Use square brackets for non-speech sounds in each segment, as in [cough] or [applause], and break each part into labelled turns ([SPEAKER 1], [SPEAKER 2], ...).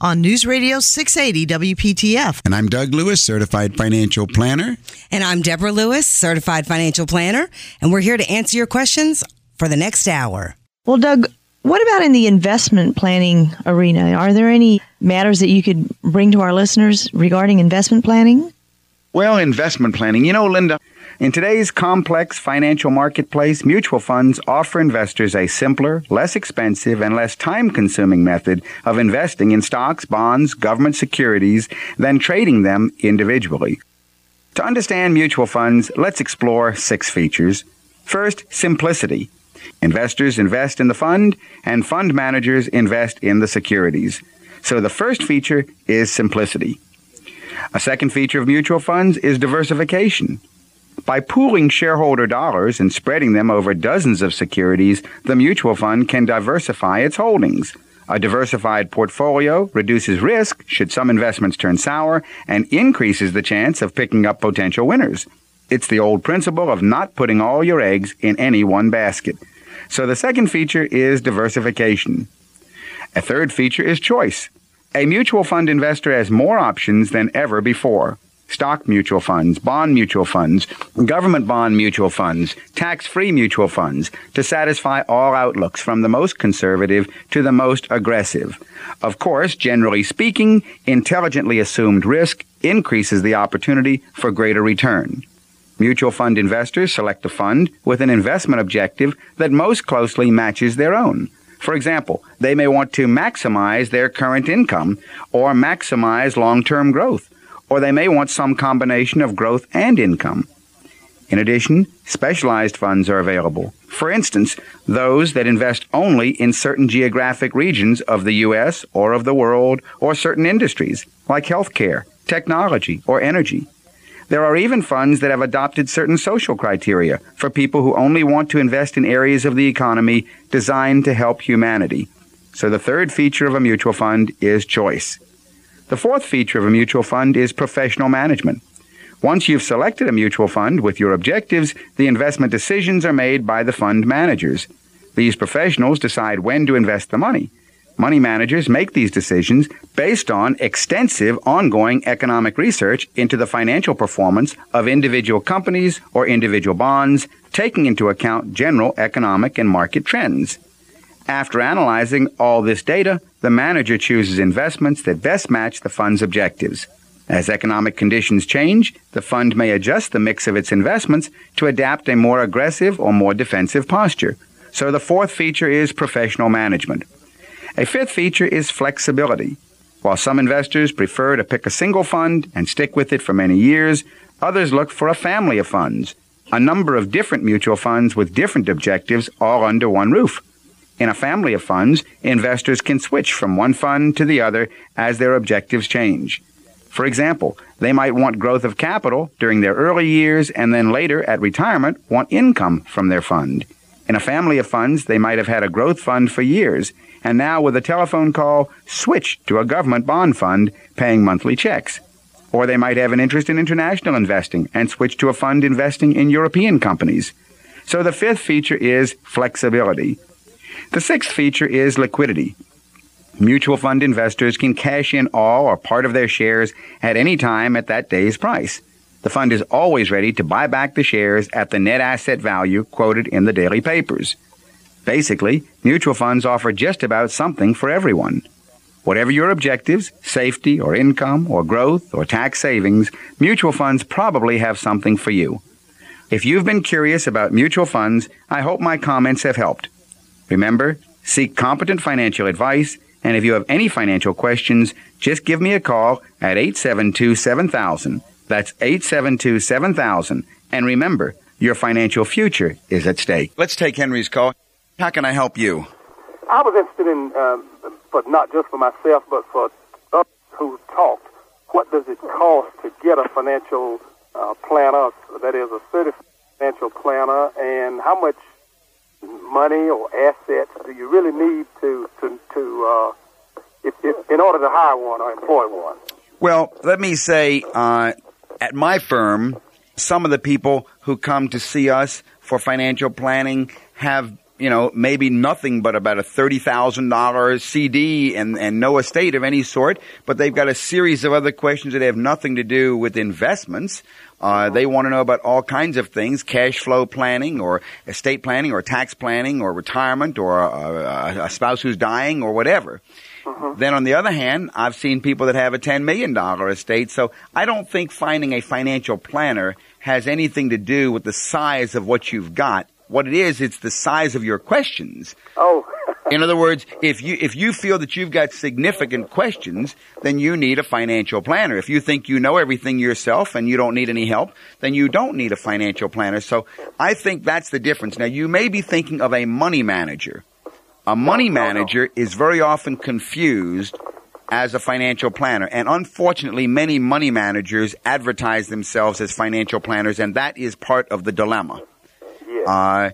[SPEAKER 1] on News Radio 680 WPTF.
[SPEAKER 2] And I'm Doug Lewis, certified financial planner.
[SPEAKER 3] And I'm Deborah Lewis, certified financial planner. And we're here to answer your questions for the next hour.
[SPEAKER 4] Well, Doug, what about in the investment planning arena? Are there any matters that you could bring to our listeners regarding investment planning?
[SPEAKER 5] Well, investment planning. You know, Linda, in today's complex financial marketplace, mutual funds offer investors a simpler, less expensive, and less time consuming method of investing in stocks, bonds, government securities than trading them individually. To understand mutual funds, let's explore six features. First, simplicity. Investors invest in the fund, and fund managers invest in the securities. So the first feature is simplicity. A second feature of mutual funds is diversification. By pooling shareholder dollars and spreading them over dozens of securities, the mutual fund can diversify its holdings. A diversified portfolio reduces risk should some investments turn sour and increases the chance of picking up potential winners. It's the old principle of not putting all your eggs in any one basket. So the second feature is diversification. A third feature is choice. A mutual fund investor has more options than ever before stock mutual funds, bond mutual funds, government bond mutual funds, tax free mutual funds to satisfy all outlooks from the most conservative to the most aggressive. Of course, generally speaking, intelligently assumed risk increases the opportunity for greater return. Mutual fund investors select a fund with an investment objective that most closely matches their own. For example, they may want to maximize their current income or maximize long term growth or they may want some combination of growth and income. In addition, specialized funds are available. For instance, those that invest only in certain geographic regions of the U.S. or of the world or certain industries, like healthcare, technology, or energy. There are even funds that have adopted certain social criteria for people who only want to invest in areas of the economy designed to help humanity. So the third feature of a mutual fund is choice. The fourth feature of a mutual fund is professional management. Once you've selected a mutual fund with your objectives, the investment decisions are made by the fund managers. These professionals decide when to invest the money. Money managers make these decisions based on extensive ongoing economic research into the financial performance of individual companies or individual bonds, taking into account general economic and market trends. After analyzing all this data, the manager chooses investments that best match the fund's objectives. As economic conditions change, the fund may adjust the mix of its investments to adapt a more aggressive or more defensive posture. So the fourth feature is professional management. A fifth feature is flexibility. While some investors prefer to pick a single fund and stick with it for many years, others look for a family of funds, a number of different mutual funds with different objectives all under one roof. In a family of funds, investors can switch from one fund to the other as their objectives change. For example, they might want growth of capital during their early years and then later at retirement want income from their fund. In a family of funds, they might have had a growth fund for years and now with a telephone call switch to a government bond fund paying monthly checks. Or they might have an interest in international investing and switch to a fund investing in European companies. So the fifth feature is flexibility. The sixth feature is liquidity. Mutual fund investors can cash in all or part of their shares at any time at that day's price. The fund is always ready to buy back the shares at the net asset value quoted in the daily papers. Basically, mutual funds offer just about something for everyone. Whatever your objectives, safety or income or growth or tax savings, mutual funds probably have something for you. If you've been curious about mutual funds, I hope my comments have helped. Remember, seek competent financial advice, and if you have any financial questions, just give me a call at 872 7000. That's 872 7000. And remember, your financial future is at stake. Let's take Henry's call. How can I help you?
[SPEAKER 6] I was interested in, um, but not just for myself, but for others who talked. What does it cost to get a financial uh, planner, that is a certified financial planner, and how much money or assets do you really need to to, to uh, if, if, in order to hire one or employ one?
[SPEAKER 5] Well, let me say, uh, at my firm, some of the people who come to see us for financial planning have you know, maybe nothing but about a $30,000 CD and, and no estate of any sort, but they've got a series of other questions that have nothing to do with investments. Uh, they want to know about all kinds of things, cash flow planning or estate planning or tax planning or retirement or a, a spouse who's dying or whatever. Uh-huh. Then on the other hand, I've seen people that have a $10 million estate. So I don't think finding a financial planner has anything to do with the size of what you've got. What it is, it's the size of your questions.
[SPEAKER 6] Oh. [laughs]
[SPEAKER 5] In other words, if you if you feel that you've got significant questions, then you need a financial planner. If you think you know everything yourself and you don't need any help, then you don't need a financial planner. So I think that's the difference. Now you may be thinking of a money manager. A money manager is very often confused as a financial planner. And unfortunately, many money managers advertise themselves as financial planners, and that is part of the dilemma. Uh,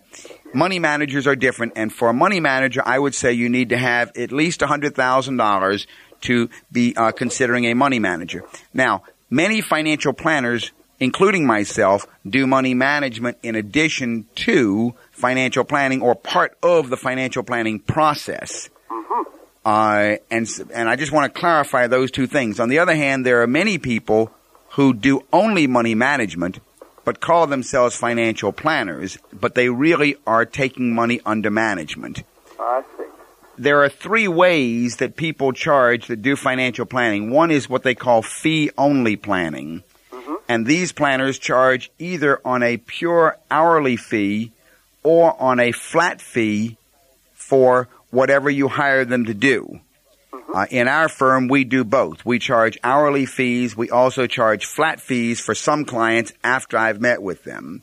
[SPEAKER 5] money managers are different, and for a money manager, I would say you need to have at least $100,000 to be uh, considering a money manager. Now, many financial planners, including myself, do money management in addition to financial planning or part of the financial planning process.
[SPEAKER 6] Mm-hmm.
[SPEAKER 5] Uh, and and I just want to clarify those two things. On the other hand, there are many people who do only money management but call themselves financial planners, but they really are taking money under management.
[SPEAKER 6] I see.
[SPEAKER 5] There are three ways that people charge that do financial planning. One is what they call fee only planning.
[SPEAKER 6] Mm-hmm.
[SPEAKER 5] And these planners charge either on a pure hourly fee or on a flat fee for whatever you hire them to do. Uh, in our firm, we do both. We charge hourly fees. We also charge flat fees for some clients after I've met with them.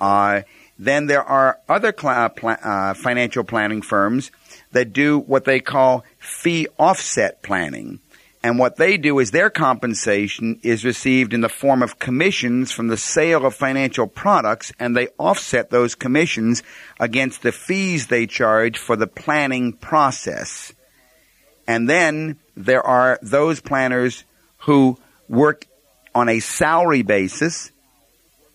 [SPEAKER 5] Uh, then there are other cl- pl- uh, financial planning firms that do what they call fee offset planning. And what they do is their compensation is received in the form of commissions from the sale of financial products, and they offset those commissions against the fees they charge for the planning process. And then there are those planners who work on a salary basis.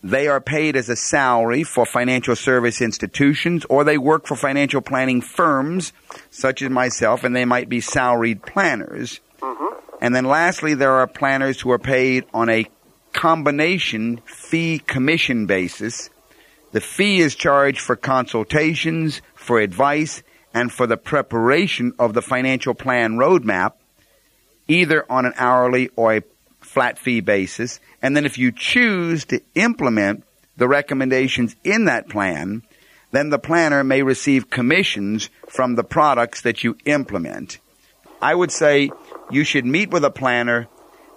[SPEAKER 5] They are paid as a salary for financial service institutions or they work for financial planning firms such as myself and they might be salaried planners.
[SPEAKER 6] Mm-hmm.
[SPEAKER 5] And then lastly, there are planners who are paid on a combination fee commission basis. The fee is charged for consultations, for advice, and for the preparation of the financial plan roadmap, either on an hourly or a flat fee basis. And then if you choose to implement the recommendations in that plan, then the planner may receive commissions from the products that you implement. I would say you should meet with a planner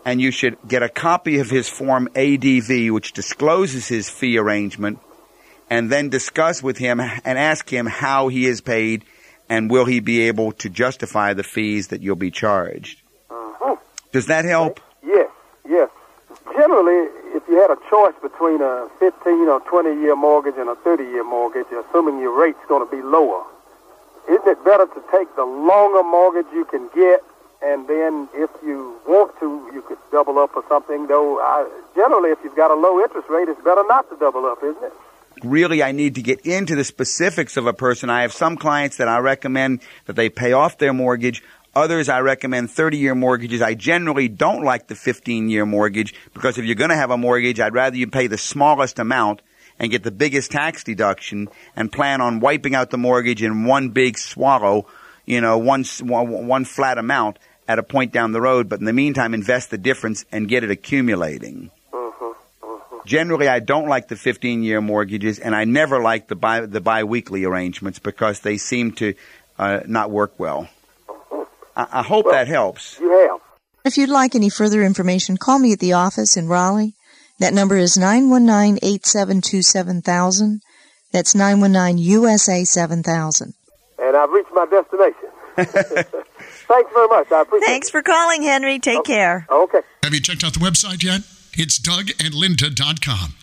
[SPEAKER 5] and you should get a copy of his form ADV, which discloses his fee arrangement, and then discuss with him and ask him how he is paid and will he be able to justify the fees that you'll be charged?
[SPEAKER 6] Mm-hmm.
[SPEAKER 5] Does that help?
[SPEAKER 6] Yes, yes. Generally, if you had a choice between a 15 or 20 year mortgage and a 30 year mortgage, assuming your rate's going to be lower, isn't it better to take the longer mortgage you can get and then if you want to, you could double up or something. Though I, generally, if you've got a low interest rate, it's better not to double up, isn't it?
[SPEAKER 5] Really I need to get into the specifics of a person. I have some clients that I recommend that they pay off their mortgage. Others I recommend 30 year mortgages. I generally don't like the 15 year mortgage because if you're going to have a mortgage, I'd rather you pay the smallest amount and get the biggest tax deduction and plan on wiping out the mortgage in one big swallow, you know, one, one flat amount at a point down the road, but in the meantime, invest the difference and get it accumulating. Generally, I don't like the 15 year mortgages, and I never like the bi- the biweekly arrangements because they seem to uh, not work well. I, I hope that helps.
[SPEAKER 7] You have.
[SPEAKER 8] If you'd like any further information, call me at the office in Raleigh. That number is 919-872-7000. That's 919-USA 7000.
[SPEAKER 7] And I've reached my destination. [laughs] Thanks very much. I appreciate it.
[SPEAKER 8] Thanks for calling, Henry. Take care.
[SPEAKER 7] Okay.
[SPEAKER 9] Have you checked out the website yet? It's dougandlinda.com.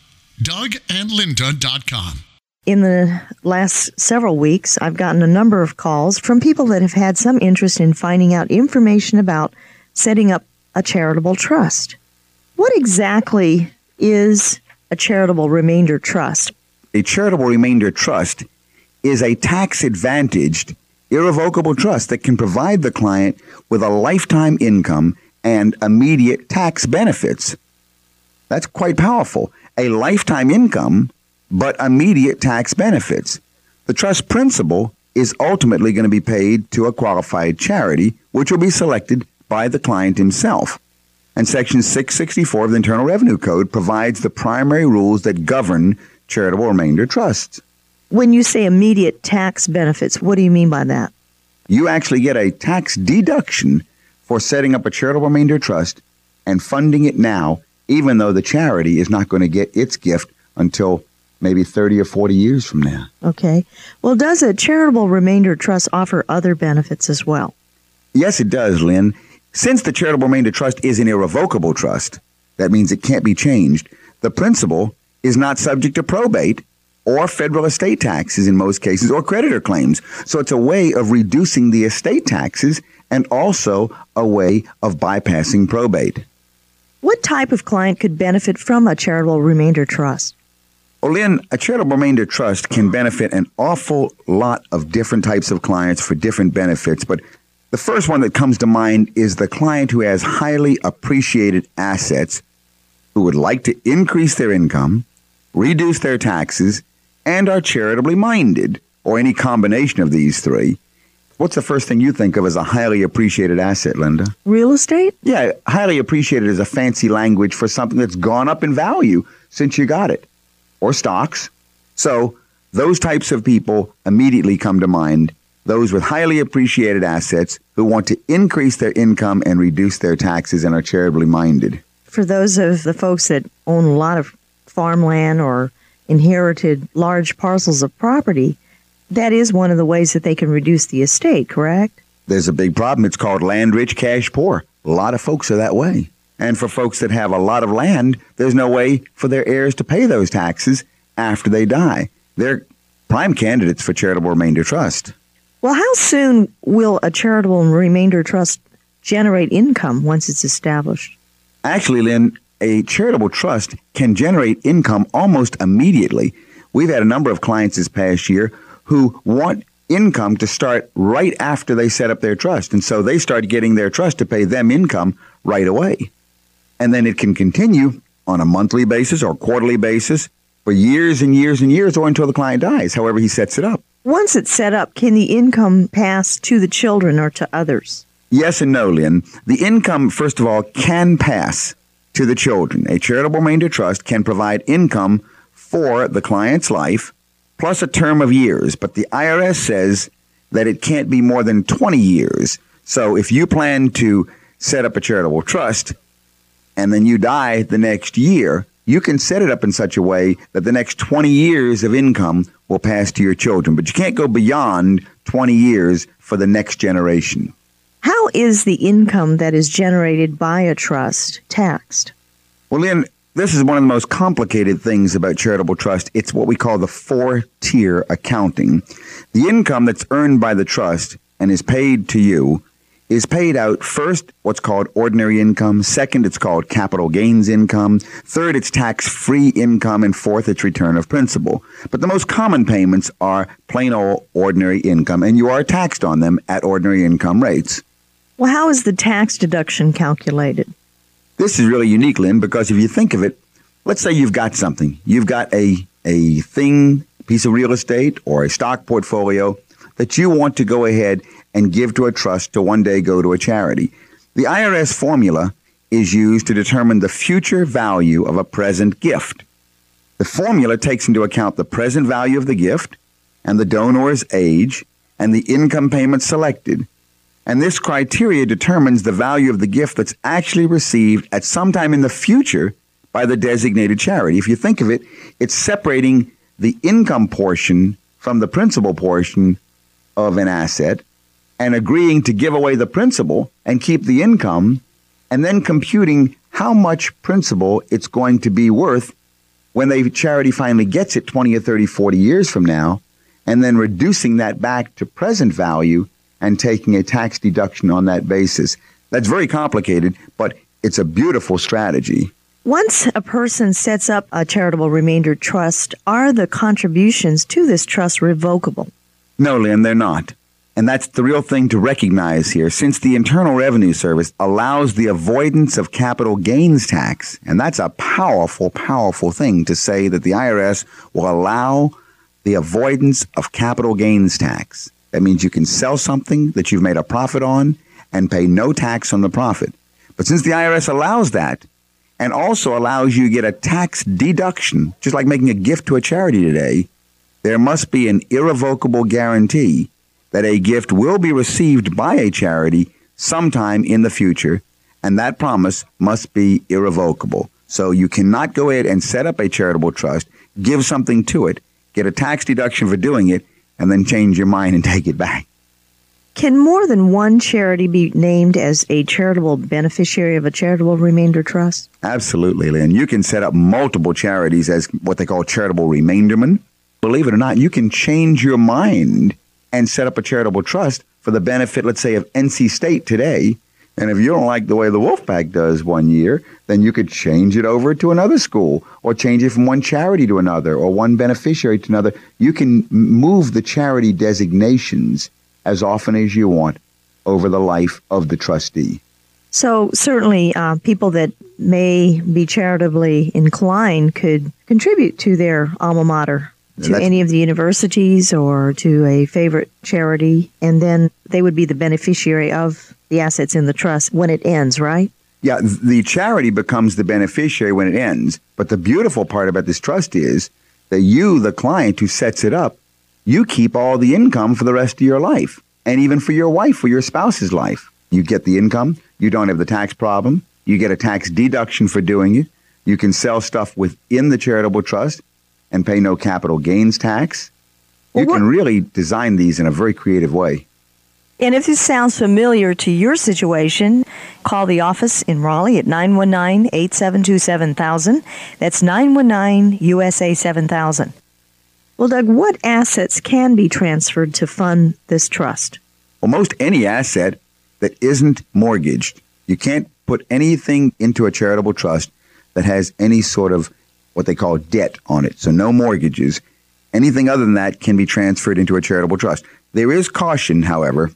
[SPEAKER 9] Dougandlinda.com.
[SPEAKER 1] In the last several weeks, I've gotten a number of calls from people that have had some interest in finding out information about setting up a charitable trust. What exactly is a charitable remainder trust?
[SPEAKER 5] A charitable remainder trust is a tax advantaged, irrevocable trust that can provide the client with a lifetime income and immediate tax benefits. That's quite powerful. A lifetime income, but immediate tax benefits. The trust principal is ultimately going to be paid to a qualified charity, which will be selected by the client himself. And Section 664 of the Internal Revenue Code provides the primary rules that govern charitable remainder trusts.
[SPEAKER 1] When you say immediate tax benefits, what do you mean by that?
[SPEAKER 5] You actually get a tax deduction for setting up a charitable remainder trust and funding it now, even though the charity is not going to get its gift until maybe 30 or 40 years from now.
[SPEAKER 1] Okay. Well, does a charitable remainder trust offer other benefits as well?
[SPEAKER 5] Yes, it does, Lynn. Since the charitable remainder trust is an irrevocable trust, that means it can't be changed, the principal is not subject to probate or federal estate taxes in most cases or creditor claims. So it's a way of reducing the estate taxes and also a way of bypassing probate.
[SPEAKER 1] What type of client could benefit from a charitable remainder trust?
[SPEAKER 5] Well, Lynn, a charitable remainder trust can benefit an awful lot of different types of clients for different benefits, but the first one that comes to mind is the client who has highly appreciated assets who would like to increase their income, reduce their taxes, and are charitably minded, or any combination of these three. What's the first thing you think of as a highly appreciated asset, Linda?
[SPEAKER 1] Real estate?
[SPEAKER 5] Yeah, highly appreciated is a fancy language for something that's gone up in value since you got it, or stocks. So those types of people immediately come to mind. Those with highly appreciated assets who want to increase their income and reduce their taxes and are charitably minded.
[SPEAKER 1] For those of the folks that own a lot of farmland or inherited large parcels of property, that is one of the ways that they can reduce the estate, correct?
[SPEAKER 5] There's a big problem. It's called land rich, cash poor. A lot of folks are that way. And for folks that have a lot of land, there's no way for their heirs to pay those taxes after they die. They're prime candidates for charitable remainder trust.
[SPEAKER 1] Well, how soon will a charitable remainder trust generate income once it's established?
[SPEAKER 5] Actually, Lynn, a charitable trust can generate income almost immediately. We've had a number of clients this past year who want income to start right after they set up their trust. And so they start getting their trust to pay them income right away. And then it can continue on a monthly basis or quarterly basis for years and years and years or until the client dies, however he sets it up.
[SPEAKER 1] Once it's set up, can the income pass to the children or to others?
[SPEAKER 5] Yes and no, Lynn. The income, first of all, can pass to the children. A charitable remainder trust can provide income for the client's life plus a term of years, but the IRS says that it can't be more than 20 years. So if you plan to set up a charitable trust and then you die the next year, you can set it up in such a way that the next 20 years of income will pass to your children, but you can't go beyond 20 years for the next generation.
[SPEAKER 1] How is the income that is generated by a trust taxed?
[SPEAKER 5] Well, Lynn, this is one of the most complicated things about charitable trust. It's what we call the four tier accounting. The income that's earned by the trust and is paid to you is paid out first, what's called ordinary income. Second, it's called capital gains income. Third, it's tax free income. And fourth, it's return of principal. But the most common payments are plain old ordinary income, and you are taxed on them at ordinary income rates.
[SPEAKER 1] Well, how is the tax deduction calculated?
[SPEAKER 5] This is really unique, Lynn, because if you think of it, let's say you've got something. You've got a, a thing, piece of real estate, or a stock portfolio that you want to go ahead and give to a trust to one day go to a charity. The IRS formula is used to determine the future value of a present gift. The formula takes into account the present value of the gift and the donor's age and the income payment selected. And this criteria determines the value of the gift that's actually received at some time in the future by the designated charity. If you think of it, it's separating the income portion from the principal portion of an asset and agreeing to give away the principal and keep the income and then computing how much principal it's going to be worth when the charity finally gets it 20 or 30, 40 years from now, and then reducing that back to present value and taking a tax deduction on that basis. That's very complicated, but it's a beautiful strategy.
[SPEAKER 1] Once a person sets up a charitable remainder trust, are the contributions to this trust revocable?
[SPEAKER 5] No, Lynn, they're not. And that's the real thing to recognize here. Since the Internal Revenue Service allows the avoidance of capital gains tax, and that's a powerful, powerful thing to say that the IRS will allow the avoidance of capital gains tax. That means you can sell something that you've made a profit on and pay no tax on the profit. But since the IRS allows that and also allows you to get a tax deduction, just like making a gift to a charity today, there must be an irrevocable guarantee that a gift will be received by a charity sometime in the future, and that promise must be irrevocable. So you cannot go ahead and set up a charitable trust, give something to it, get a tax deduction for doing it, and then change your mind and take it back.
[SPEAKER 1] Can more than one charity be named as a charitable beneficiary of a charitable remainder trust?
[SPEAKER 5] Absolutely, Lynn. You can set up multiple charities as what they call charitable remaindermen. Believe it or not, you can change your mind and set up a charitable trust for the benefit, let's say, of NC State today. And if you don't like the way the Wolfpack does one year, then you could change it over to another school or change it from one charity to another or one beneficiary to another. You can move the charity designations as often as you want over the life of the trustee.
[SPEAKER 1] So, certainly, uh, people that may be charitably inclined could contribute to their alma mater to any of the universities or to a favorite charity, and then they would be the beneficiary of the assets in the trust when it ends, right?
[SPEAKER 5] Yeah, the charity becomes the beneficiary when it ends. But the beautiful part about this trust is that you, the client who sets it up, you keep all the income for the rest of your life, and even for your wife or your spouse's life. You get the income, you don't have the tax problem, you get a tax deduction for doing it, you can sell stuff within the charitable trust, and pay no capital gains tax. You well, can really design these in a very creative way.
[SPEAKER 1] And if this sounds familiar to your situation, call the office in Raleigh at 919 872 7000. That's 919 USA 7000. Well, Doug, what assets can be transferred to fund this trust?
[SPEAKER 5] Well, most any asset that isn't mortgaged. You can't put anything into a charitable trust that has any sort of what they call debt on it. So no mortgages. Anything other than that can be transferred into a charitable trust. There is caution, however,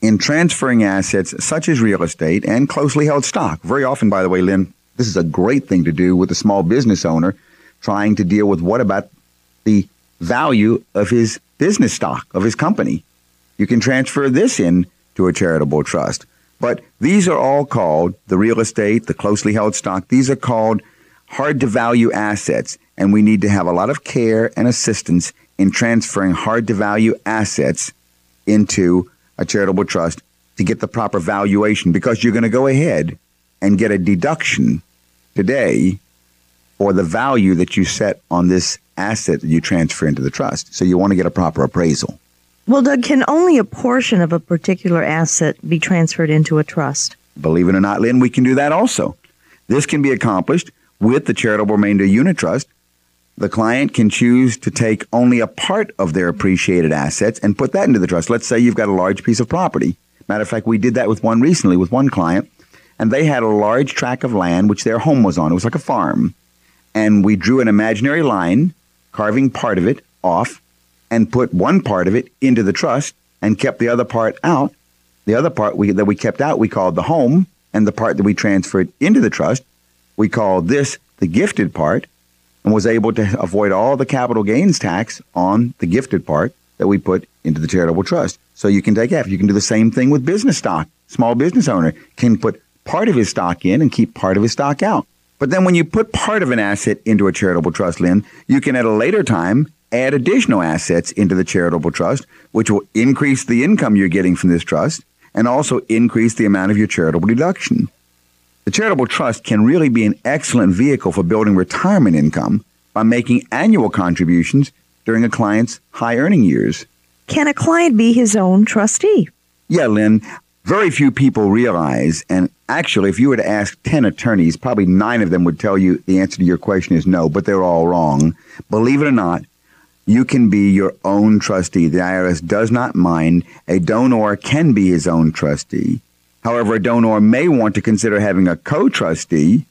[SPEAKER 5] in transferring assets such as real estate and closely held stock. Very often, by the way, Lynn, this is a great thing to do with a small business owner trying to deal with what about the value of his business stock, of his company. You can transfer this in to a charitable trust. But these are all called the real estate, the closely held stock. These are called hard to value assets, and we need to have a lot of care and assistance in transferring hard to value assets into a charitable trust to get the proper valuation because you're going to go ahead and get a deduction today for the value that you set on this asset that you transfer into the trust. So you want to get a proper appraisal.
[SPEAKER 1] Well, Doug, can only a portion of a particular asset be transferred into a trust?
[SPEAKER 5] Believe it or not, Lynn, we can do that also. This can be accomplished with the charitable remainder unitrust, the client can choose to take only a part of their appreciated assets and put that into the trust. Let's say you've got a large piece of property. Matter of fact, we did that with one recently with one client, and they had a large tract of land which their home was on. It was like a farm. And we drew an imaginary line, carving part of it off, and put one part of it into the trust and kept the other part out. The other part we, that we kept out, we called the home, and the part that we transferred into the trust, we called this the gifted part and was able to avoid all the capital gains tax on the gifted part that we put into the charitable trust. So you can take half. You can do the same thing with business stock. Small business owner can put part of his stock in and keep part of his stock out. But then when you put part of an asset into a charitable trust, Lynn, you can at a later time add additional assets into the charitable trust, which will increase the income you're getting from this trust and also increase the amount of your charitable deduction. The charitable trust can really be an excellent vehicle for building retirement income by making annual contributions during a client's high earning years.
[SPEAKER 4] Can a client be his own trustee?
[SPEAKER 5] Yeah, Lynn. Very few people realize, and actually, if you were to ask 10 attorneys, probably nine of them would tell you the answer to your question is no, but they're all wrong. Believe it or not, you can be your own trustee. The IRS does not mind. A donor can be his own trustee. However, a donor may want to consider having a co trustee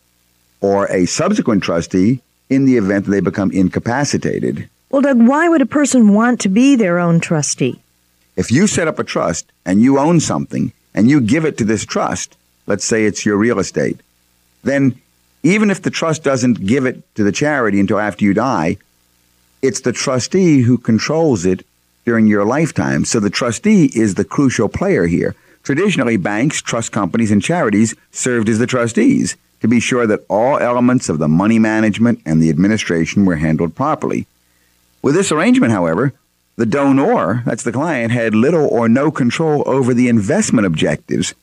[SPEAKER 5] or a subsequent trustee in the event that they become incapacitated.
[SPEAKER 4] Well, Doug, why would a person want to be their own trustee?
[SPEAKER 5] If you set up a trust and you own something and you give it to this trust, let's say it's your real estate, then even if the trust doesn't give it to the charity until after you die, it's the trustee who controls it during your lifetime. So the trustee is the crucial player here. Traditionally, banks, trust companies, and charities served as the trustees to be sure that all elements of the money management and the administration were handled properly. With this arrangement, however, the donor, that's the client, had little or no control over the investment objectives.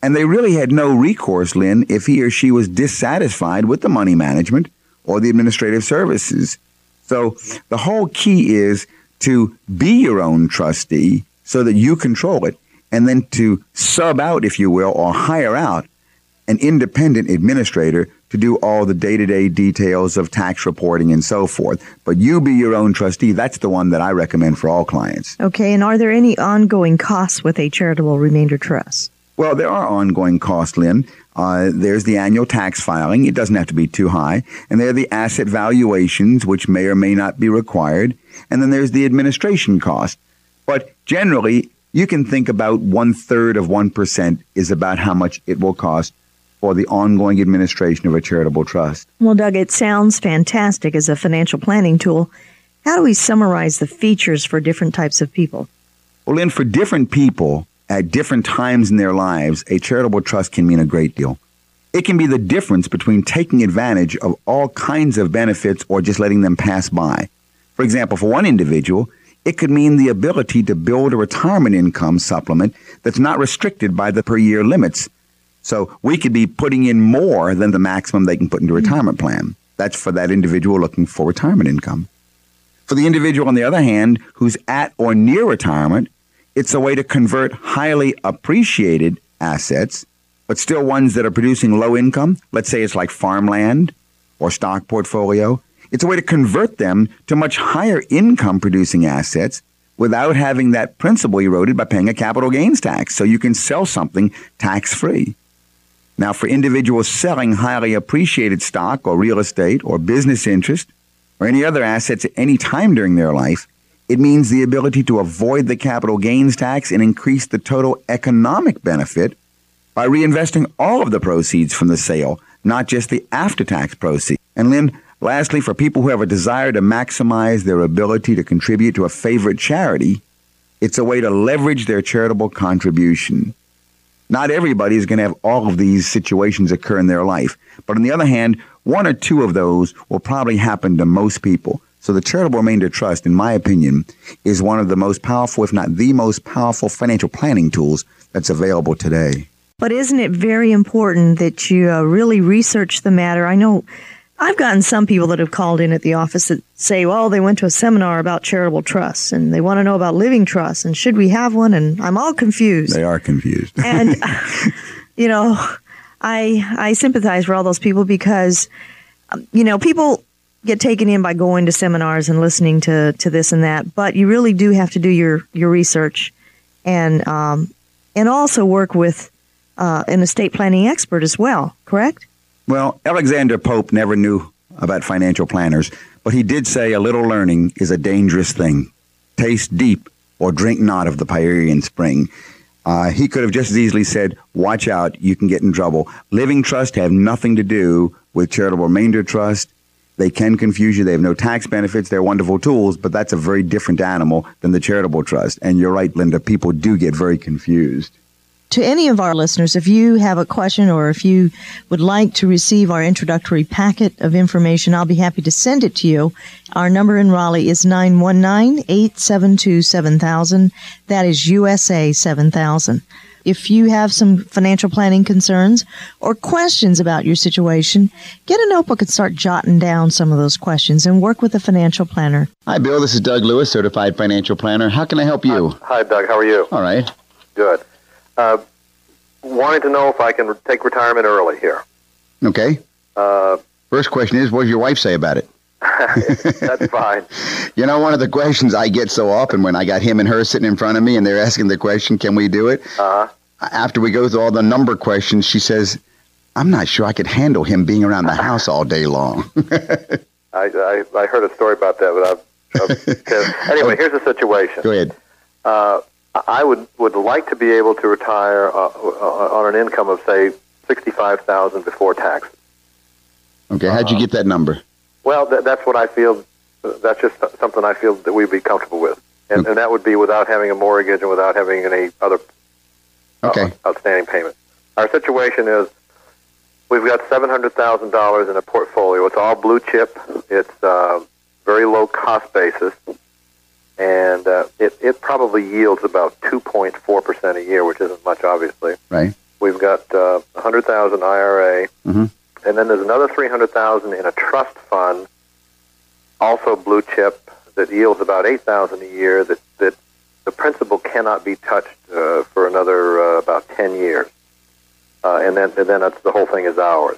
[SPEAKER 5] And they really had no recourse, Lynn, if he or she was dissatisfied with the money management or the administrative services. So the whole key is to be your own trustee so that you control it and then to sub out, if you will, or hire out an independent administrator to do all the day to day details of tax reporting and so forth. But you be your own trustee. That's the one that I recommend for all clients.
[SPEAKER 4] Okay, and are there any ongoing costs with a charitable remainder trust?
[SPEAKER 5] Well, there are ongoing costs, Lynn. Uh, there's the annual tax filing. It doesn't have to be too high. And there are the asset valuations, which may or may not be required. And then there's the administration cost. But generally, you can think about one third of 1% is about how much it will cost for the ongoing administration of a charitable trust.
[SPEAKER 4] Well, Doug, it sounds fantastic as a financial planning tool. How do we summarize the features for different types of people?
[SPEAKER 5] Well, Lynn, for different people, at different times in their lives, a charitable trust can mean a great deal. It can be the difference between taking advantage of all kinds of benefits or just letting them pass by. For example, for one individual, it could mean the ability to build a retirement income supplement that's not restricted by the per year limits. So we could be putting in more than the maximum they can put into a retirement plan. That's for that individual looking for retirement income. For the individual, on the other hand, who's at or near retirement, it's a way to convert highly appreciated assets, but still ones that are producing low income. Let's say it's like farmland or stock portfolio. It's a way to convert them to much higher income producing assets without having that principal eroded by paying a capital gains tax. So you can sell something tax free. Now, for individuals selling highly appreciated stock or real estate or business interest or any other assets at any time during their life, it means the ability to avoid the capital gains tax and increase the total economic benefit by reinvesting all of the proceeds from the sale, not just the after tax proceeds. And Lynn, lastly, for people who have a desire to maximize their ability to contribute to a favorite charity, it's a way to leverage their charitable contribution. Not everybody is going to have all of these situations occur in their life. But on the other hand, one or two of those will probably happen to most people. So the charitable remainder trust, in my opinion, is one of the most powerful, if not the most powerful financial planning tools that's available today.
[SPEAKER 4] But isn't it very important that you uh, really research the matter? I know I've gotten some people that have called in at the office that say, well, they went to a seminar about charitable trusts and they want to know about living trusts and should we have one? And I'm all confused.
[SPEAKER 5] They are confused.
[SPEAKER 4] and, [laughs] [laughs] you know, I, I sympathize for all those people because, um, you know, people get taken in by going to seminars and listening to, to this and that, but you really do have to do your, your research and, um, and also work with uh, an estate planning expert as well, correct?
[SPEAKER 5] Well, Alexander Pope never knew about financial planners, but he did say a little learning is a dangerous thing. Taste deep or drink not of the Pierian spring. Uh, he could have just as easily said, watch out, you can get in trouble. Living trust have nothing to do with charitable remainder trust They can confuse you. They have no tax benefits. They're wonderful tools, but that's a very different animal than the charitable trust. And you're right, Linda. People do get very confused.
[SPEAKER 4] To any of our listeners, if you have a question or if you would like to receive our introductory packet of information, I'll be happy to send it to you. Our number in Raleigh is 919-872-7000. That is USA 7000. If you have some financial planning concerns or questions about your situation, get a notebook and start jotting down some of those questions and work with a financial planner.
[SPEAKER 5] Hi, Bill. This is Doug Lewis, certified financial planner. How can I help you?
[SPEAKER 6] Hi, Doug. How are you?
[SPEAKER 5] All right.
[SPEAKER 6] Good. Uh, wanting to know if I can take retirement early here.
[SPEAKER 5] Okay.
[SPEAKER 6] Uh,
[SPEAKER 5] First question is, what does your wife say about it? [laughs]
[SPEAKER 6] that's fine. [laughs]
[SPEAKER 5] You know, one of the questions I get so often when I got him and her sitting in front of me and they're asking the question, can we do it?
[SPEAKER 6] Uh,
[SPEAKER 5] After we go through all the number questions, she says, I'm not sure I could handle him being around the house all day long. [laughs]
[SPEAKER 6] I, I I heard a story about that, but I've, I've anyway. Here's the situation.
[SPEAKER 5] go ahead.
[SPEAKER 6] Uh, I would would like to be able to retire uh, uh, on an income of say sixty five thousand before tax.
[SPEAKER 5] Okay, how'd you get that number?
[SPEAKER 6] Well, th- that's what I feel. That's just something I feel that we'd be comfortable with, and, and that would be without having a mortgage and without having any other uh,
[SPEAKER 5] Okay.
[SPEAKER 6] outstanding payment. Our situation is we've got seven hundred thousand dollars in a portfolio. It's all blue chip. It's uh, very low cost basis, and uh, it it probably yields about two point four percent a year, which isn't much, obviously.
[SPEAKER 5] Right.
[SPEAKER 6] We've got uh, a hundred thousand IRA,
[SPEAKER 5] Mhm.
[SPEAKER 6] and then there's another three hundred thousand in a trust fund, also blue chip, that yields about eight thousand a year. That that the principal cannot be touched uh, for another uh, about ten years, uh, and then and then that's, the whole thing is ours.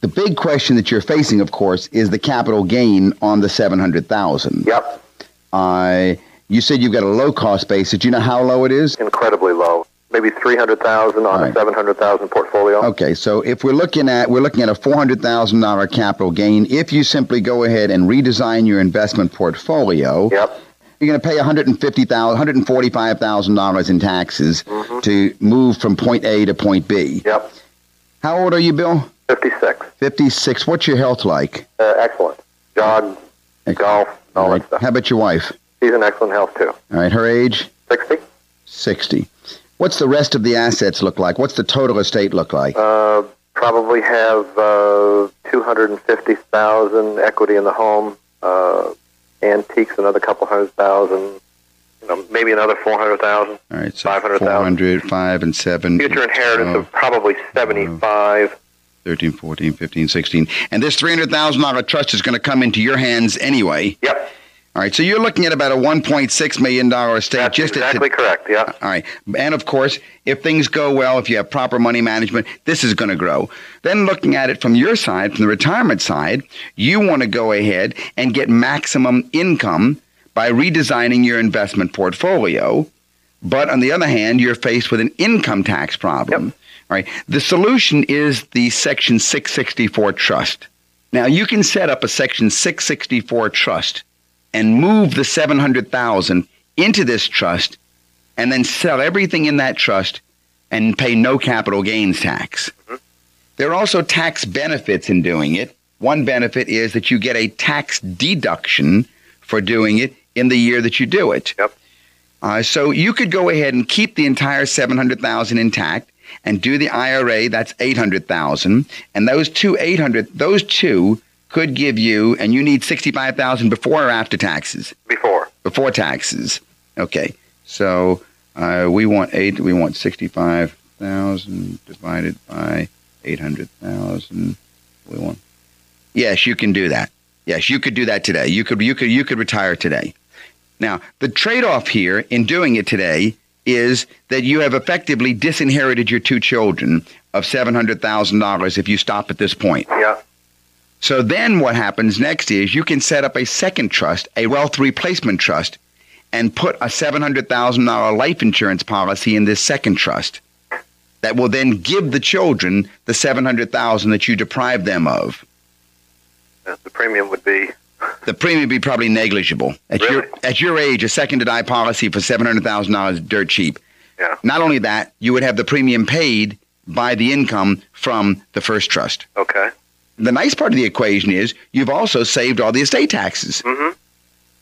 [SPEAKER 5] The big question that you're facing, of course, is the capital gain on the 700000
[SPEAKER 6] Yep,
[SPEAKER 5] Uh, you said you've got a low cost basis. Do you know how low it is?
[SPEAKER 6] incredibly low. Maybe three hundred thousand on
[SPEAKER 5] Right.
[SPEAKER 6] a seven hundred thousand portfolio.
[SPEAKER 5] Okay, so if we're looking at we're looking at a four hundred thousand dollar capital gain, if you simply go ahead and redesign your investment portfolio,
[SPEAKER 6] Yep.
[SPEAKER 5] you're going to pay one hundred and fifty thousand, one hundred and forty five thousand dollars in taxes to move from point A to point B.
[SPEAKER 6] Yep.
[SPEAKER 5] How old are you, Bill?
[SPEAKER 6] Fifty six.
[SPEAKER 5] Fifty six. What's your health like?
[SPEAKER 6] Uh, excellent. Jog, golf, all
[SPEAKER 5] All right.
[SPEAKER 6] that stuff.
[SPEAKER 5] How about your wife?
[SPEAKER 6] She's in excellent health too.
[SPEAKER 5] All right, her age
[SPEAKER 6] Sixty.
[SPEAKER 5] sixty. What's the rest of the assets look like? What's the total estate look like?
[SPEAKER 6] Uh, probably have uh, two hundred and fifty thousand equity in the home. Uh, antiques, another couple hundred thousand. You know, maybe another four hundred thousand.
[SPEAKER 5] All right, so
[SPEAKER 6] 500,000.
[SPEAKER 5] 400, 5 and 7.
[SPEAKER 6] Future inheritance of probably seventy-five.
[SPEAKER 5] 13, 14, 15, 16. And this $300,000 trust is going to come into your hands anyway.
[SPEAKER 6] Yep,
[SPEAKER 5] All right, so you're looking at about a $1.6 million estate
[SPEAKER 6] that's
[SPEAKER 5] just
[SPEAKER 6] exactly correct. Yeah.
[SPEAKER 5] Uh, all right. And of course, if things go well, if you have proper money management, this is going to grow. Then looking at it from your side, from the retirement side, you want to go ahead and get maximum income by redesigning your investment portfolio. But on the other hand, you're faced with an income tax problem. All right. The solution is the Section 664 trust. Now, you can set up a Section 664 trust and move the 700,000 into this trust and then sell everything in that trust and pay no capital gains tax. There are also tax benefits in doing it. One benefit is that you get a tax deduction for doing it in the year that you do it.
[SPEAKER 6] Yep.
[SPEAKER 5] Uh, so you could go ahead and keep the entire 700,000 intact and do the IRA, that's 800,000, and those two 800 those two could give you and you need 65,000 before or after taxes
[SPEAKER 6] Before.
[SPEAKER 5] before taxes. Okay, so uh, we want eight. We want sixty-five thousand divided by eight hundred thousand. We want. Yes, you can do that. Yes, you could do that today. You could. You could. You could retire today. Now, the trade-off here in doing it today is that you have effectively disinherited your two children of seven hundred thousand dollars if you stop at this point.
[SPEAKER 6] Yeah.
[SPEAKER 5] So then what happens next is you can set up a second trust, a wealth replacement trust, and put a $700,000 life insurance policy in this second trust that will then give the children the 700,000 that you deprived them of.
[SPEAKER 6] Uh, The premium would be
[SPEAKER 5] The premium would be probably negligible. At your at your age, a second to die policy for $700,000 is dirt cheap.
[SPEAKER 6] Yeah.
[SPEAKER 5] Not only that, you would have the premium paid by the income from the first trust.
[SPEAKER 6] okay.
[SPEAKER 5] the nice part of the equation is you've also saved all the estate taxes.
[SPEAKER 6] Mm-hmm.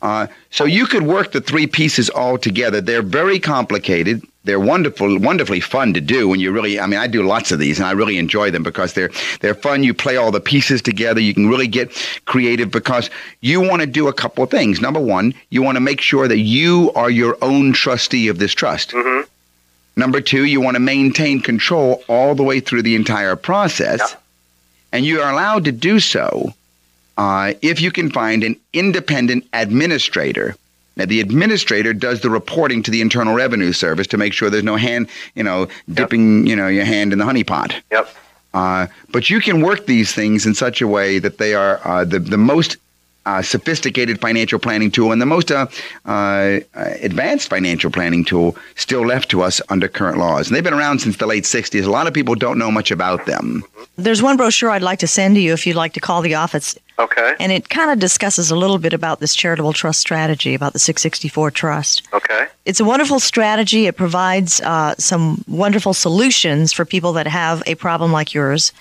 [SPEAKER 5] Uh, so you could work the three pieces all together. They're very complicated. They're wonderful, wonderfully fun to do. When you really, I mean, I do lots of these, and I really enjoy them because they're they're fun. You play all the pieces together. You can really get creative because you want to do a couple of things. Number one, you want to make sure that you are your own trustee of this trust.
[SPEAKER 6] Mm-hmm.
[SPEAKER 5] Number two, you want to maintain control all the way through the entire process,
[SPEAKER 6] Yeah.
[SPEAKER 5] and you are allowed to do so uh, if you can find an independent administrator. Now, the administrator does the reporting to the Internal Revenue Service to make sure there's no hand, you know, dipping, you know, your hand in the honey pot.
[SPEAKER 6] Yep.
[SPEAKER 5] Uh, but you can work these things in such a way that they are uh, the the most uh, sophisticated financial planning tool and the most uh, uh, advanced financial planning tool still left to us under current laws. And they've been around since the late '60s. A lot of people don't know much about them.
[SPEAKER 1] There's one brochure I'd like to send to you if you'd like to call the office.
[SPEAKER 6] Okay.
[SPEAKER 1] And it kind of discusses a little bit about this charitable trust strategy, about the 664 trust.
[SPEAKER 6] Okay.
[SPEAKER 1] It's a wonderful strategy. It provides uh, some wonderful solutions for people that have a problem like yours.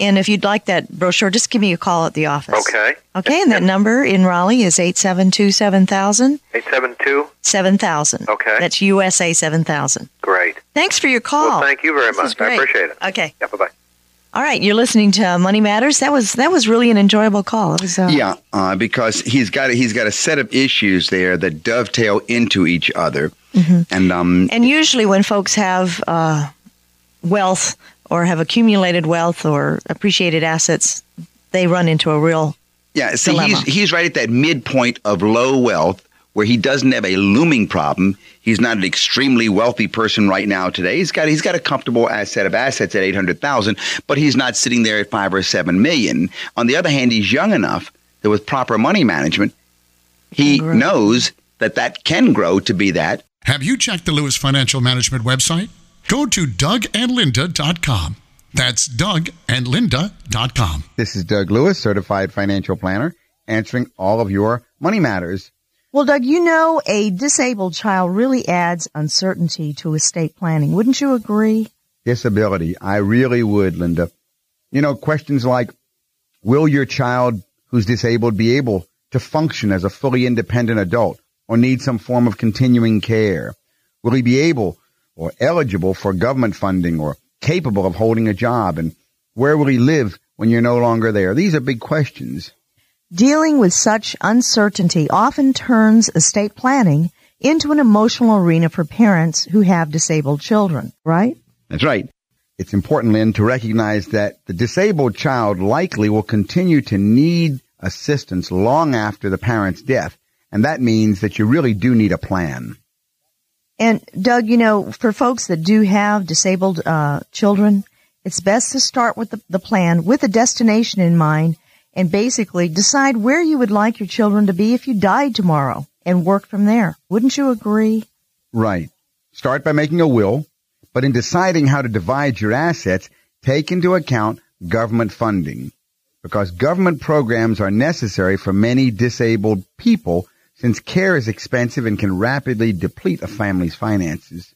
[SPEAKER 1] And if you'd like that brochure, just give me a call at the office.
[SPEAKER 6] Okay.
[SPEAKER 1] Okay, and that number in Raleigh is 872 7000.
[SPEAKER 6] Eight seven two.
[SPEAKER 1] 7000.
[SPEAKER 6] Okay.
[SPEAKER 1] That's USA 7000.
[SPEAKER 6] Great.
[SPEAKER 1] Thanks for your call.
[SPEAKER 6] Well, thank you very
[SPEAKER 1] This is
[SPEAKER 6] much. I appreciate it.
[SPEAKER 1] Okay.
[SPEAKER 6] Yeah. Bye bye.
[SPEAKER 1] All right, you're listening to Money Matters. That was that was really an enjoyable call. It was uh,
[SPEAKER 5] Yeah, uh, because he's got a, he's got a set of issues there that dovetail into each other, and um,
[SPEAKER 1] And usually, when folks have uh, wealth or have accumulated wealth or appreciated assets, they run into a real
[SPEAKER 5] Yeah, see,
[SPEAKER 1] dilemma.
[SPEAKER 5] he's he's right at that midpoint of low wealth where he doesn't have a looming problem. He's not an extremely wealthy person right now today. He's got he's got a comfortable asset of assets at eight hundred thousand, but he's not sitting there at five or seven million. On the other hand, he's young enough that with proper money management, he knows that that can grow to be that.
[SPEAKER 10] Have you checked the Lewis Financial Management website? Go to dougandlinda.com. That's dougandlinda.com.
[SPEAKER 2] This is Doug Lewis, certified financial planner, answering all of your money matters.
[SPEAKER 1] Well, Doug, you know, a disabled child really adds uncertainty to estate planning. Wouldn't you agree?
[SPEAKER 2] Disability. I really would, Linda. You know, questions like, will your child who's disabled be able to function as a fully independent adult or need some form of continuing care? Will he be able or eligible for government funding or capable of holding a job? And where will he live when you're no longer there? These are big questions.
[SPEAKER 1] Dealing with such uncertainty often turns estate planning into an emotional arena for parents who have disabled children, right?
[SPEAKER 2] That's right. It's important, Lynn, to recognize that the disabled child likely will continue to need assistance long after the parent's death. And that means that you really do need a plan.
[SPEAKER 1] And Doug, you know, for folks that do have disabled uh, children, it's best to start with the, the plan with a destination in mind and basically decide where you would like your children to be if you died tomorrow and work from there. Wouldn't you agree?
[SPEAKER 2] Right. Start by making a will, but in deciding how to divide your assets, take into account government funding. Because government programs are necessary for many disabled people since care is expensive and can rapidly deplete a family's finances.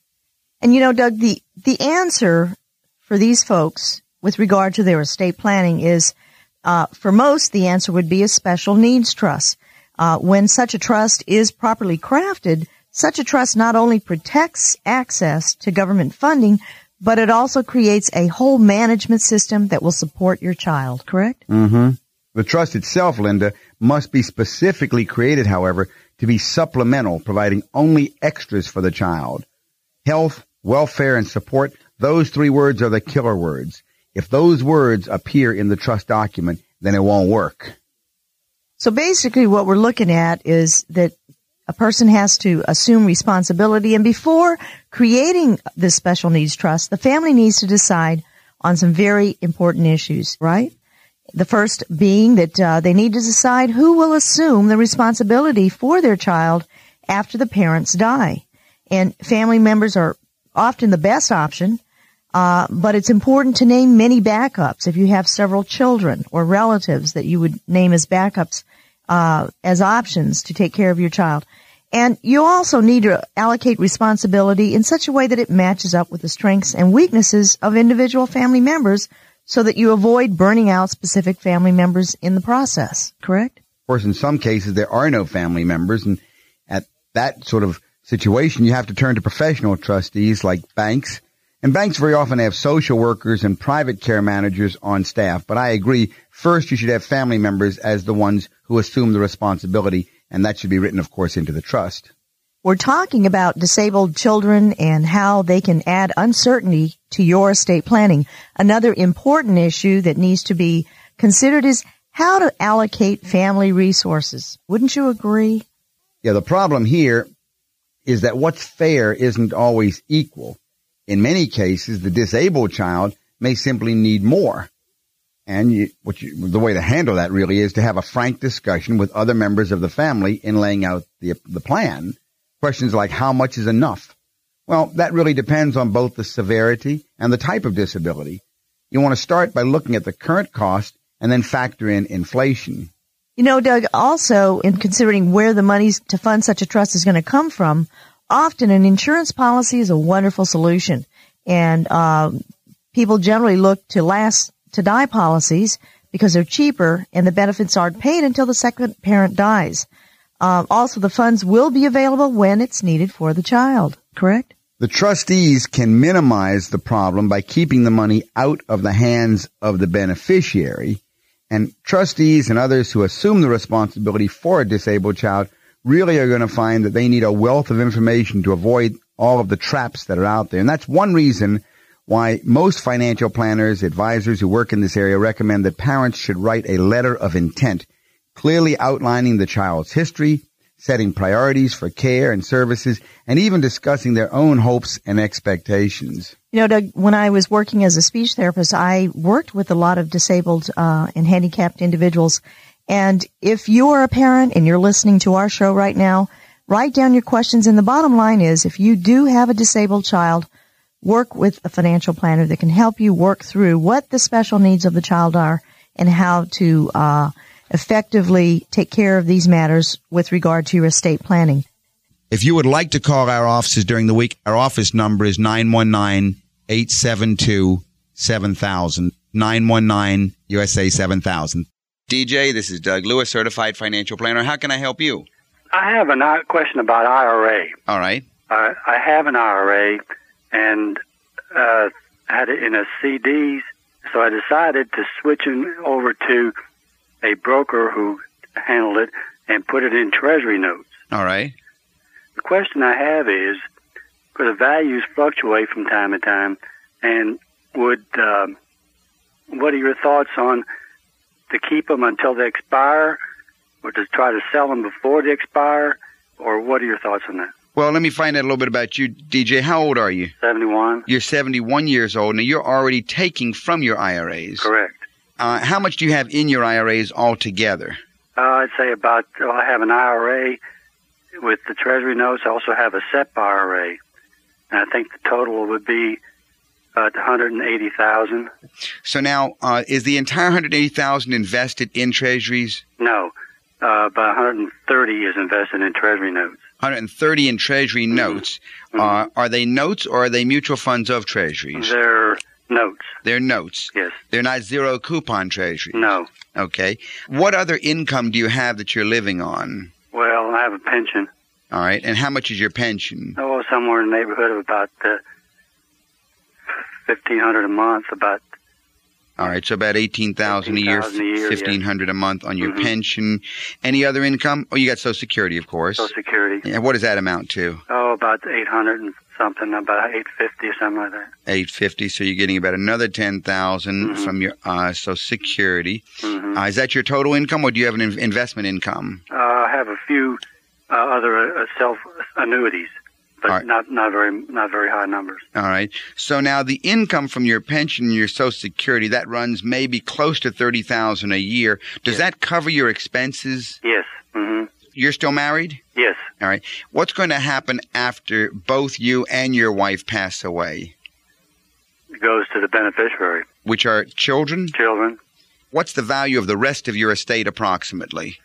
[SPEAKER 1] And you know, Doug, the, the answer for these folks with regard to their estate planning is, uh, for most, the answer would be a special needs trust. Uh, when such a trust is properly crafted, such a trust not only protects access to government funding, but it also creates a whole management system that will support your child, correct?
[SPEAKER 2] Mm-hmm. The trust itself, Linda, must be specifically created, however, to be supplemental, providing only extras for the child. Health, welfare, and support, those three words are the killer words. If those words appear in the trust document, then it won't work.
[SPEAKER 1] So basically what we're looking at is that a person has to assume responsibility and before creating this special needs trust, the family needs to decide on some very important issues, right? The first being that uh, they need to decide who will assume the responsibility for their child after the parents die. And family members are often the best option, uh, but it's important to name many backups. If you have several children or relatives that you would name as backups, uh, as options to take care of your child. And you also need to allocate responsibility in such a way that it matches up with the strengths and weaknesses of individual family members so that you avoid burning out specific family members in the process, correct?
[SPEAKER 5] Of course, in some cases, there are no family members. And at that sort of situation, you have to turn to professional trustees like banks. And banks very often have social workers and private care managers on staff. But I agree, first you should have family members as the ones who assume the responsibility. And that should be written, of course, into the trust.
[SPEAKER 1] We're talking about disabled children and how they can add uncertainty to your estate planning. Another important issue that needs to be considered is how to allocate family resources. Wouldn't you agree?
[SPEAKER 5] Yeah, the problem here is that what's fair isn't always equal. In many cases, the disabled child may simply need more. And you, you, the way to handle that really is to have a frank discussion with other members of the family in laying out the, the plan Questions like how much is enough? Well, that really depends on both the severity and the type of disability. You want to start by looking at the current cost and then factor in inflation.
[SPEAKER 1] You know, Doug, also in considering where the money to fund such a trust is going to come from, often an insurance policy is a wonderful solution. And uh, people generally look to last to die policies because they're cheaper and the benefits aren't paid until the second parent dies. Um, also, the funds will be available when it's needed for the child, correct?
[SPEAKER 5] The trustees can minimize the problem by keeping the money out of the hands of the beneficiary. And trustees and others who assume the responsibility for a disabled child really are going to find that they need a wealth of information to avoid all of the traps that are out there. And that's one reason why most financial planners, advisors who work in this area recommend that parents should write a letter of intent clearly outlining the child's history, setting priorities for care and services, and even discussing their own hopes and expectations.
[SPEAKER 1] You know, Doug, when I was working as a speech therapist, I worked with a lot of disabled uh, and handicapped individuals. And if you are a parent and you're listening to our show right now, write down your questions. And the bottom line is, if you do have a disabled child, work with a financial planner that can help you work through what the special needs of the child are and how to uh, effectively take care of these matters with regard to your estate planning.
[SPEAKER 5] If you would like to call our offices during the week, our office number is 919-872-7000. 919 USA 7000. DJ, this is Doug Lewis, certified financial planner. How can I help you?
[SPEAKER 11] I have a question about IRA.
[SPEAKER 5] All right.
[SPEAKER 11] Uh, I have an IRA and uh, had it in a CDs, so I decided to switch it over to a broker who handled it and put it in treasury notes.
[SPEAKER 5] All right.
[SPEAKER 11] The question I have is, because the values fluctuate from time to time, and would um, what are your thoughts on to keep them until they expire, or to try to sell them before they expire, or what are your thoughts on that?
[SPEAKER 5] Well, let me find out a little bit about you, DJ. How old are you?
[SPEAKER 11] 71.
[SPEAKER 5] You're 71 years old. Now, you're already taking from your IRAs.
[SPEAKER 11] Correct.
[SPEAKER 5] Uh, how much do you have in your IRAs altogether?
[SPEAKER 11] Uh, I'd say about, well, I have an IRA with the Treasury notes. I also have a SEP IRA. And I think the total would be uh, 180,000.
[SPEAKER 5] So now, uh, is the entire 180,000 invested in Treasuries?
[SPEAKER 11] No, uh, about 130 is invested in Treasury notes.
[SPEAKER 5] 130 in Treasury mm-hmm. notes. Mm-hmm. Uh, are they notes or are they mutual funds of Treasuries?
[SPEAKER 11] They're Notes.
[SPEAKER 5] They're notes.
[SPEAKER 11] Yes.
[SPEAKER 5] They're not zero coupon treasuries.
[SPEAKER 11] No.
[SPEAKER 5] Okay. What other income do you have that you're living on?
[SPEAKER 11] Well, I have a pension.
[SPEAKER 5] All right. And how much is your pension?
[SPEAKER 11] Oh, somewhere in the neighborhood of about uh, fifteen hundred a month. About.
[SPEAKER 5] All right, so about eighteen thousand a year, fifteen hundred
[SPEAKER 11] a
[SPEAKER 5] month on your
[SPEAKER 11] mm-hmm.
[SPEAKER 5] pension. Any other income? Oh, you got Social Security, of course.
[SPEAKER 11] Social Security.
[SPEAKER 5] And what does that amount to?
[SPEAKER 11] Oh, about eight hundred and something about eight fifty something like that.
[SPEAKER 5] Eight fifty. So you're getting about another ten thousand mm mm-hmm. from your uh, Social Security.
[SPEAKER 11] Mm-hmm.
[SPEAKER 5] Uh, is that your total income, or do you have an in- investment income?
[SPEAKER 11] Uh, I have a few uh, other uh, self annuities, but right. not not very not very high numbers.
[SPEAKER 5] All right. So now the income from your pension, and your Social Security, that runs maybe close to thirty thousand a year. Does yes. that cover your expenses?
[SPEAKER 11] Yes. Mm-hmm.
[SPEAKER 5] You're still married?
[SPEAKER 11] Yes.
[SPEAKER 5] All right. What's going to happen after both you and your wife pass away?
[SPEAKER 11] It goes to the beneficiary.
[SPEAKER 5] Which are children?
[SPEAKER 11] Children.
[SPEAKER 5] What's the value of the rest of your estate approximately?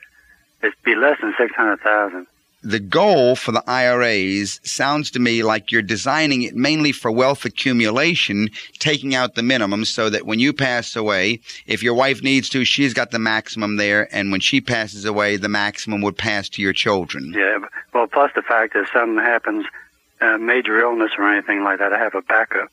[SPEAKER 11] It'd be less than 600000
[SPEAKER 5] the goal for the IRAs sounds to me like you're designing it mainly for wealth accumulation, taking out the minimum so that when you pass away, if your wife needs to, she's got the maximum there, and when she passes away, the maximum would pass to your children.
[SPEAKER 11] Yeah. Well, plus the fact that if something happens, uh, major illness or anything like that, I have a backup.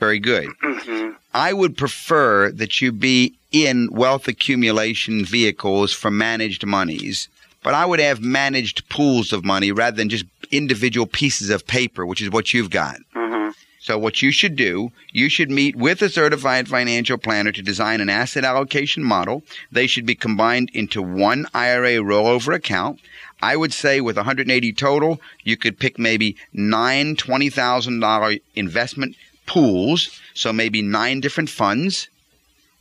[SPEAKER 5] Very good. [clears throat]
[SPEAKER 11] hmm
[SPEAKER 5] I would prefer that you be in wealth accumulation vehicles for managed monies, but I would have managed pools of money rather than just individual pieces of paper, which is what you've got.
[SPEAKER 11] hmm
[SPEAKER 5] So what you should do, you should meet with a certified financial planner to design an asset allocation model. They should be combined into one IRA rollover account. I would say with 180 total, you could pick maybe nine $20,000 investment pools. So maybe nine different funds.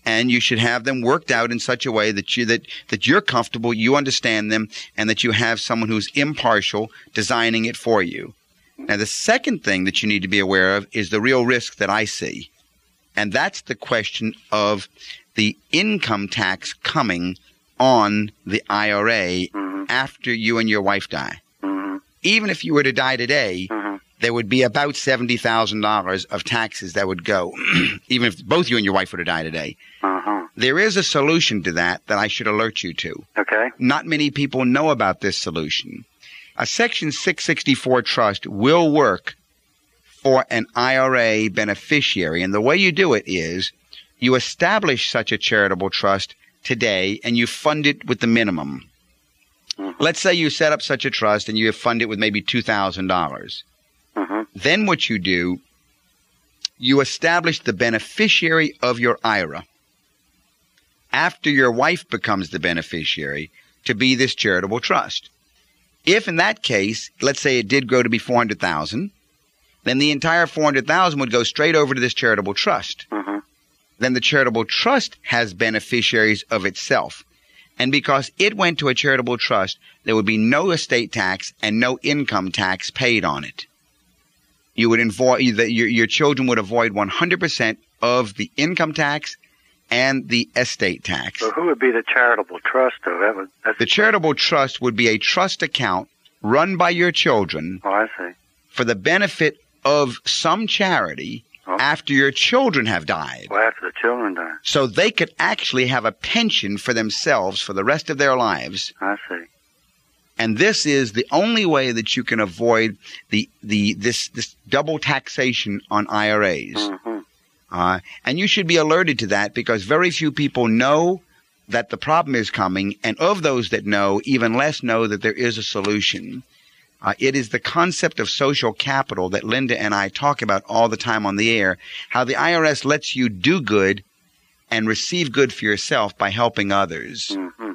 [SPEAKER 5] And you should have them worked out in such a way that you, that, that you're comfortable, you understand them, and that you have someone who's impartial designing it for you. Now, the second thing that you need to be aware of is the real risk that I see. And that's the question of the income tax coming on the IRA
[SPEAKER 11] Mhm.
[SPEAKER 5] after you and your wife die.
[SPEAKER 11] hmm
[SPEAKER 5] Even if you were to die today,
[SPEAKER 11] hmm
[SPEAKER 5] there would be about $70,000 of taxes that would go, [clears throat] even if both you and your wife were to die today.
[SPEAKER 11] Uh-huh.
[SPEAKER 5] There is a solution to that that I should alert you to.
[SPEAKER 11] Okay.
[SPEAKER 5] Not many people know about this solution. A Section 664 trust will work for an IRA beneficiary. And the way you do it is you establish such a charitable trust today and you fund it with the minimum.
[SPEAKER 11] Mhm.
[SPEAKER 5] Let's say you set up such a trust and you fund it with maybe $2,000.
[SPEAKER 11] Hmm
[SPEAKER 5] Then what you do, you establish the beneficiary of your IRA after your wife becomes the beneficiary to be this charitable trust. If in that case, let's say it did grow to be 400,000, then the entire 400,000 would go straight over to this charitable trust.
[SPEAKER 11] hmm
[SPEAKER 5] Then the charitable trust has beneficiaries of itself. And because it went to a charitable trust, there would be no estate tax and no income tax paid on it. You would avoid, your, your children would avoid 100% of the income tax and the estate tax.
[SPEAKER 11] So who would be the charitable trust, though? That would, that's
[SPEAKER 5] The charitable trust would be a trust account run by your children
[SPEAKER 11] Oh, I see.
[SPEAKER 5] for the benefit of some charity
[SPEAKER 11] Oh.
[SPEAKER 5] after your children have died.
[SPEAKER 11] Well, after the children die.
[SPEAKER 5] So they could actually have a pension for themselves for the rest of their lives.
[SPEAKER 11] I see.
[SPEAKER 5] And this is the only way that you can avoid the, the, this, this double taxation on IRAs.
[SPEAKER 11] hmm
[SPEAKER 5] Uh, and you should be alerted to that because very few people know that the problem is coming. And of those that know, even less know that there is a solution. Uh, it is the concept of social capital that Linda and I talk about all the time on the air. How the IRS lets you do good and receive good for yourself by helping others.
[SPEAKER 11] hmm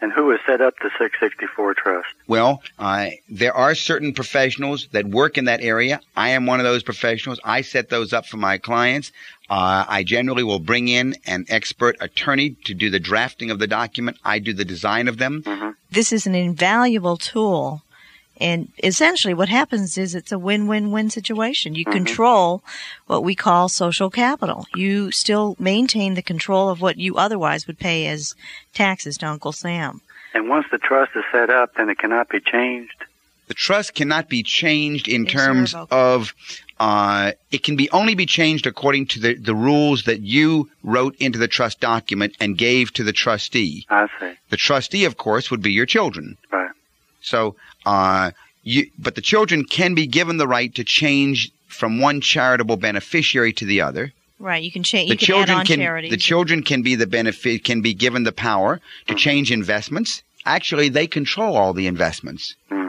[SPEAKER 11] And who has set up the 664 trust?
[SPEAKER 5] Well, uh, there are certain professionals that work in that area. I am one of those professionals. I set those up for my clients. Uh, I generally will bring in an expert attorney to do the drafting of the document. I do the design of them.
[SPEAKER 1] This is an invaluable tool. And essentially what happens is it's a win-win-win situation. You control what we call social capital. You still maintain the control of what you otherwise would pay as taxes to Uncle Sam.
[SPEAKER 11] And once the trust is set up, then it cannot be changed.
[SPEAKER 5] The trust cannot be changed in
[SPEAKER 1] It's
[SPEAKER 5] terms
[SPEAKER 1] irrevocable.
[SPEAKER 5] of, uh, it can be only be changed according to the, the rules that you wrote into the trust document and gave to the trustee.
[SPEAKER 11] I see.
[SPEAKER 5] The trustee, of course, would be your children.
[SPEAKER 11] Right.
[SPEAKER 5] So, uh, you, but the children can be given the right to change from one charitable beneficiary to the other.
[SPEAKER 1] Right. You can change.
[SPEAKER 5] The
[SPEAKER 1] You can
[SPEAKER 5] children can,
[SPEAKER 1] charities.
[SPEAKER 5] the children can be the benefit, can be given the power to change investments. Actually, they control all the investments.
[SPEAKER 11] hmm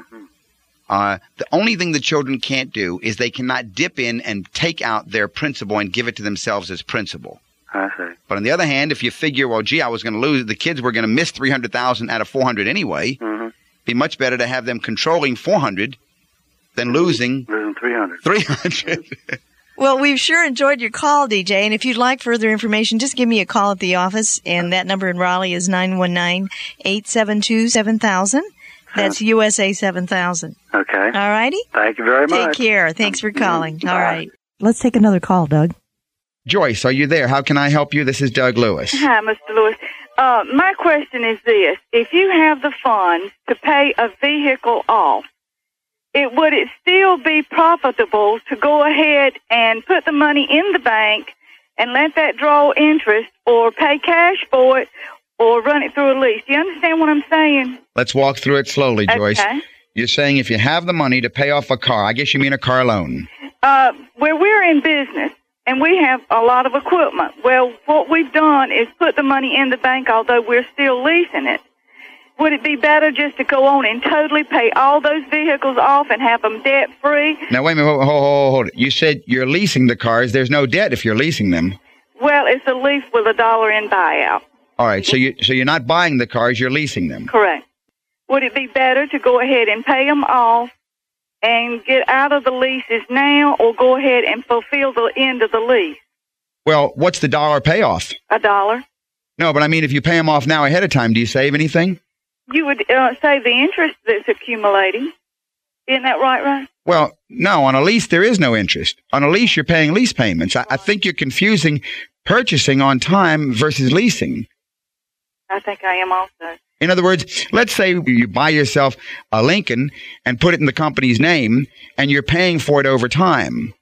[SPEAKER 5] Uh, the only thing the children can't do is they cannot dip in and take out their principal and give it to themselves as principal.
[SPEAKER 11] I see.
[SPEAKER 5] But on the other hand, if you figure, well, gee, I was going to lose, the kids were going to miss 300,000 out of 400 anyway,
[SPEAKER 11] hmm
[SPEAKER 5] be much better to have them controlling 400 than losing
[SPEAKER 11] Losing 300.
[SPEAKER 5] 300. [laughs]
[SPEAKER 1] Well, we've sure enjoyed your call, DJ. And if you'd like further information, just give me a call at the office. And that number in Raleigh is 919-872-7000. That's USA 7000.
[SPEAKER 11] Okay.
[SPEAKER 1] All righty?
[SPEAKER 11] Thank you very much.
[SPEAKER 1] Take care. Thanks for mm-hmm. calling. All
[SPEAKER 11] Bye.
[SPEAKER 1] right.
[SPEAKER 4] Let's take another call, Doug.
[SPEAKER 5] Joyce, are you there? How can I help you? This is Doug Lewis.
[SPEAKER 12] Hi, Mr. Lewis. Uh, my question is this: If you have the funds to pay a vehicle off, it would it still be profitable to go ahead and put the money in the bank and let that draw interest, or pay cash for it, or run it through a lease? Do you understand what I'm saying?
[SPEAKER 5] Let's walk through it slowly, Joyce.
[SPEAKER 12] Okay.
[SPEAKER 5] You're saying if you have the money to pay off a car, I guess you mean a car loan.
[SPEAKER 12] Uh, where we're in business and we have a lot of equipment. Well, what we've done is put the money in the bank, although we're still leasing it. Would it be better just to go on and totally pay all those vehicles off and have them debt free?
[SPEAKER 5] Now wait a minute, hold, hold, hold, hold. You said you're leasing the cars. There's no debt if you're leasing them.
[SPEAKER 12] Well, it's a lease with a dollar in buyout.
[SPEAKER 5] All right, so you so you're not buying the cars, you're leasing them.
[SPEAKER 12] Correct. Would it be better to go ahead and pay them off and get out of the leases now, or go ahead and fulfill the end of the lease?
[SPEAKER 5] Well, what's the dollar payoff?
[SPEAKER 12] A dollar.
[SPEAKER 5] No, but I mean, if you pay them off now ahead of time, do you save anything?
[SPEAKER 12] You would uh, save the interest that's accumulating. Isn't that right, Ron?
[SPEAKER 5] Well, no. On a lease, there is no interest. On a lease, you're paying lease payments. I, I think you're confusing purchasing on time versus leasing.
[SPEAKER 12] I think I am also.
[SPEAKER 5] In other words, let's say you buy yourself a Lincoln and put it in the company's name and you're paying for it over time.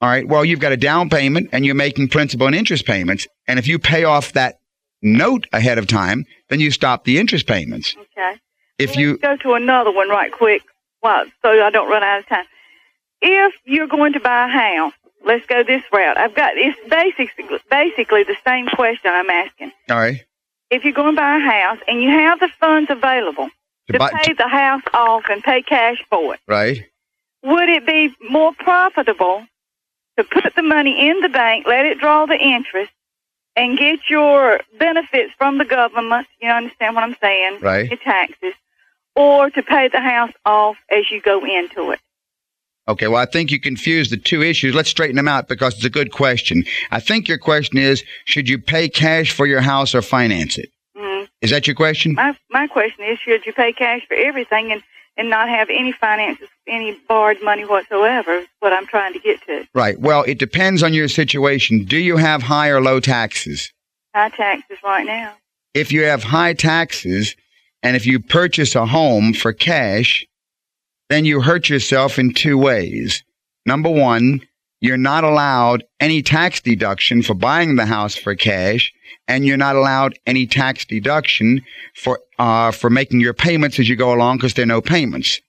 [SPEAKER 5] All right. Well, you've got a down payment and you're making principal and interest payments. And if you pay off that note ahead of time, then you stop the interest payments.
[SPEAKER 12] Okay.
[SPEAKER 5] If you
[SPEAKER 12] go to another one right quick, well, so I don't run out of time. If you're going to buy a house, let's go this route. I've got it's basically basically the same question I'm asking.
[SPEAKER 5] all right.
[SPEAKER 12] If you're going to buy a house and you have the funds available
[SPEAKER 5] To
[SPEAKER 12] to
[SPEAKER 5] buy-
[SPEAKER 12] pay the house off and pay cash for it,
[SPEAKER 5] Right.
[SPEAKER 12] would it be more profitable to put the money in the bank, let it draw the interest, and get your benefits from the government? You understand what I'm saying?
[SPEAKER 5] Right.
[SPEAKER 12] Your taxes, or to pay the house off as you go into it.
[SPEAKER 5] Okay, well, I think you confused the two issues. Let's straighten them out because it's a good question. I think your question is should you pay cash for your house or finance it?
[SPEAKER 12] Mm.
[SPEAKER 5] Is that your question?
[SPEAKER 12] My my question is, should you pay cash for everything and and not have any finances, any borrowed money whatsoever? Is what I'm trying to get to.
[SPEAKER 5] Right. Well, it depends on your situation. Do you have high or low taxes?
[SPEAKER 12] High taxes right now.
[SPEAKER 5] If you have high taxes and if you purchase a home for cash, then you hurt yourself in two ways. Number one, you're not allowed any tax deduction for buying the house for cash, and you're not allowed any tax deduction for uh, for making your payments as you go along because there are no payments.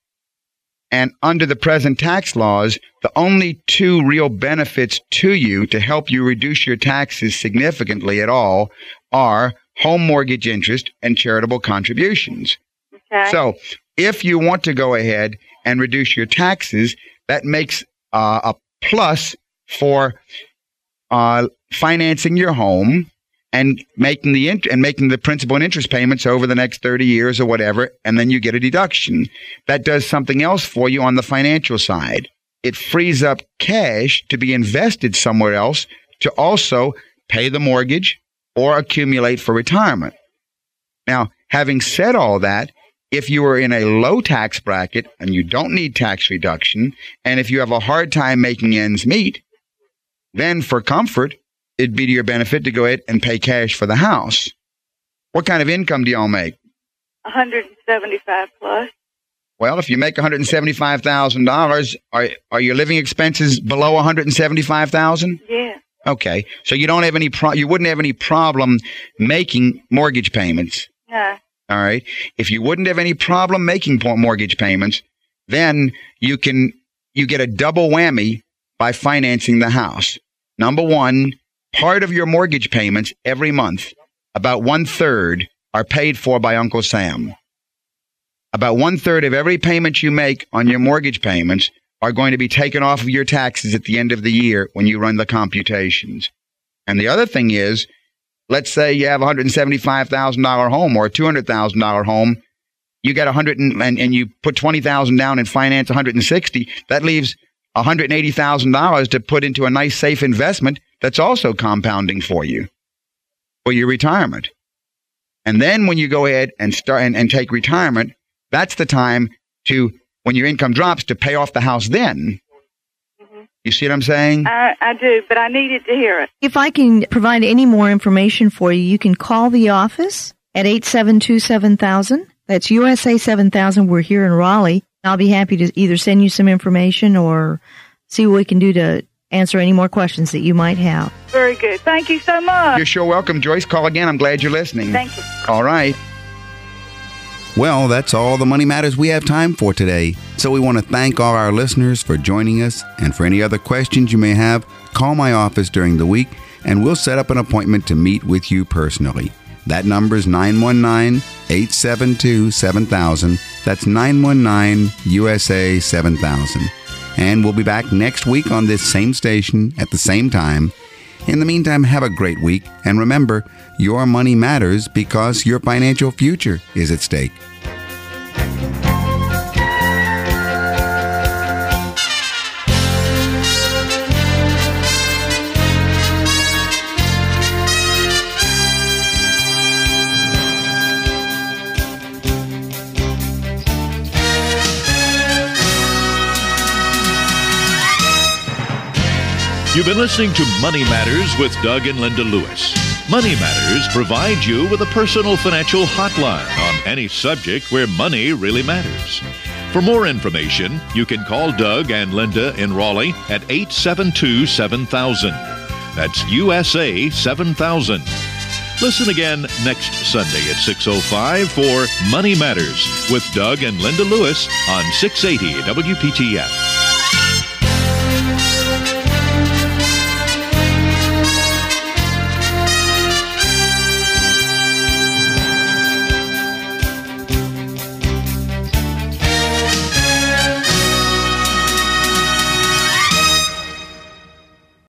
[SPEAKER 5] And under the present tax laws, the only two real benefits to you to help you reduce your taxes significantly at all are home mortgage interest and charitable contributions.
[SPEAKER 12] Okay.
[SPEAKER 5] So, if you want to go ahead and reduce your taxes, that makes uh, a plus for uh, financing your home and making the int- and making the principal and interest payments over the next 30 years or whatever and then you get a deduction. That does something else for you on the financial side. It frees up cash to be invested somewhere else to also pay the mortgage or accumulate for retirement. Now having said all that if you are in a low tax bracket and you don't need tax reduction and if you have a hard time making ends meet then for comfort, it'd be to your benefit to go ahead and pay cash for the house. What kind of income do y'all make?
[SPEAKER 12] 175 plus.
[SPEAKER 5] Well, if you make $175,000, are, are your living expenses below 175,000?
[SPEAKER 12] Yeah.
[SPEAKER 5] Okay. So you don't have any pro- you wouldn't have any problem making mortgage payments.
[SPEAKER 12] No.
[SPEAKER 5] All right. If you wouldn't have any problem making mortgage payments, then you can you get a double whammy by financing the house. Number one, part of your mortgage payments every month, about one third, are paid for by Uncle Sam. About one third of every payment you make on your mortgage payments are going to be taken off of your taxes at the end of the year when you run the computations. And the other thing is, let's say you have a $175,000 home or a $200,000 home. You get a hundred and, and, and you put 20,000 down and finance 160. That leaves $180,000 to put into a nice safe investment that's also compounding for you for your retirement. And then when you go ahead and start and, and take retirement, that's the time to, when your income drops, to pay off the house then. You see what I'm saying?
[SPEAKER 12] I, I do, but I needed to hear it.
[SPEAKER 1] If I can provide any more information for you, you can call the office at 872-7000. That's USA 7000. We're here in Raleigh. I'll be happy to either send you some information or see what we can do to answer any more questions that you might have.
[SPEAKER 12] Very good. Thank you so much.
[SPEAKER 5] You're sure welcome, Joyce. Call again. I'm glad you're listening.
[SPEAKER 12] Thank you.
[SPEAKER 5] All right. Well, that's all the money matters we have time for today. So we want to thank all our listeners for joining us. And for any other questions you may have, call my office during the week and we'll set up an appointment to meet with you personally. That number is 919 872 7000. That's 919 USA 7000. And we'll be back next week on this same station at the same time. In the meantime, have a great week. And remember, your money matters because your financial future is at stake.
[SPEAKER 13] You've been listening to Money Matters with Doug and Linda Lewis. Money Matters provides you with a personal financial hotline on any subject where money really matters. For more information, you can call Doug and Linda in Raleigh at 872 7000. That's USA 7000. Listen again next Sunday at 6.05 for Money Matters with Doug and Linda Lewis on 680 WPTF.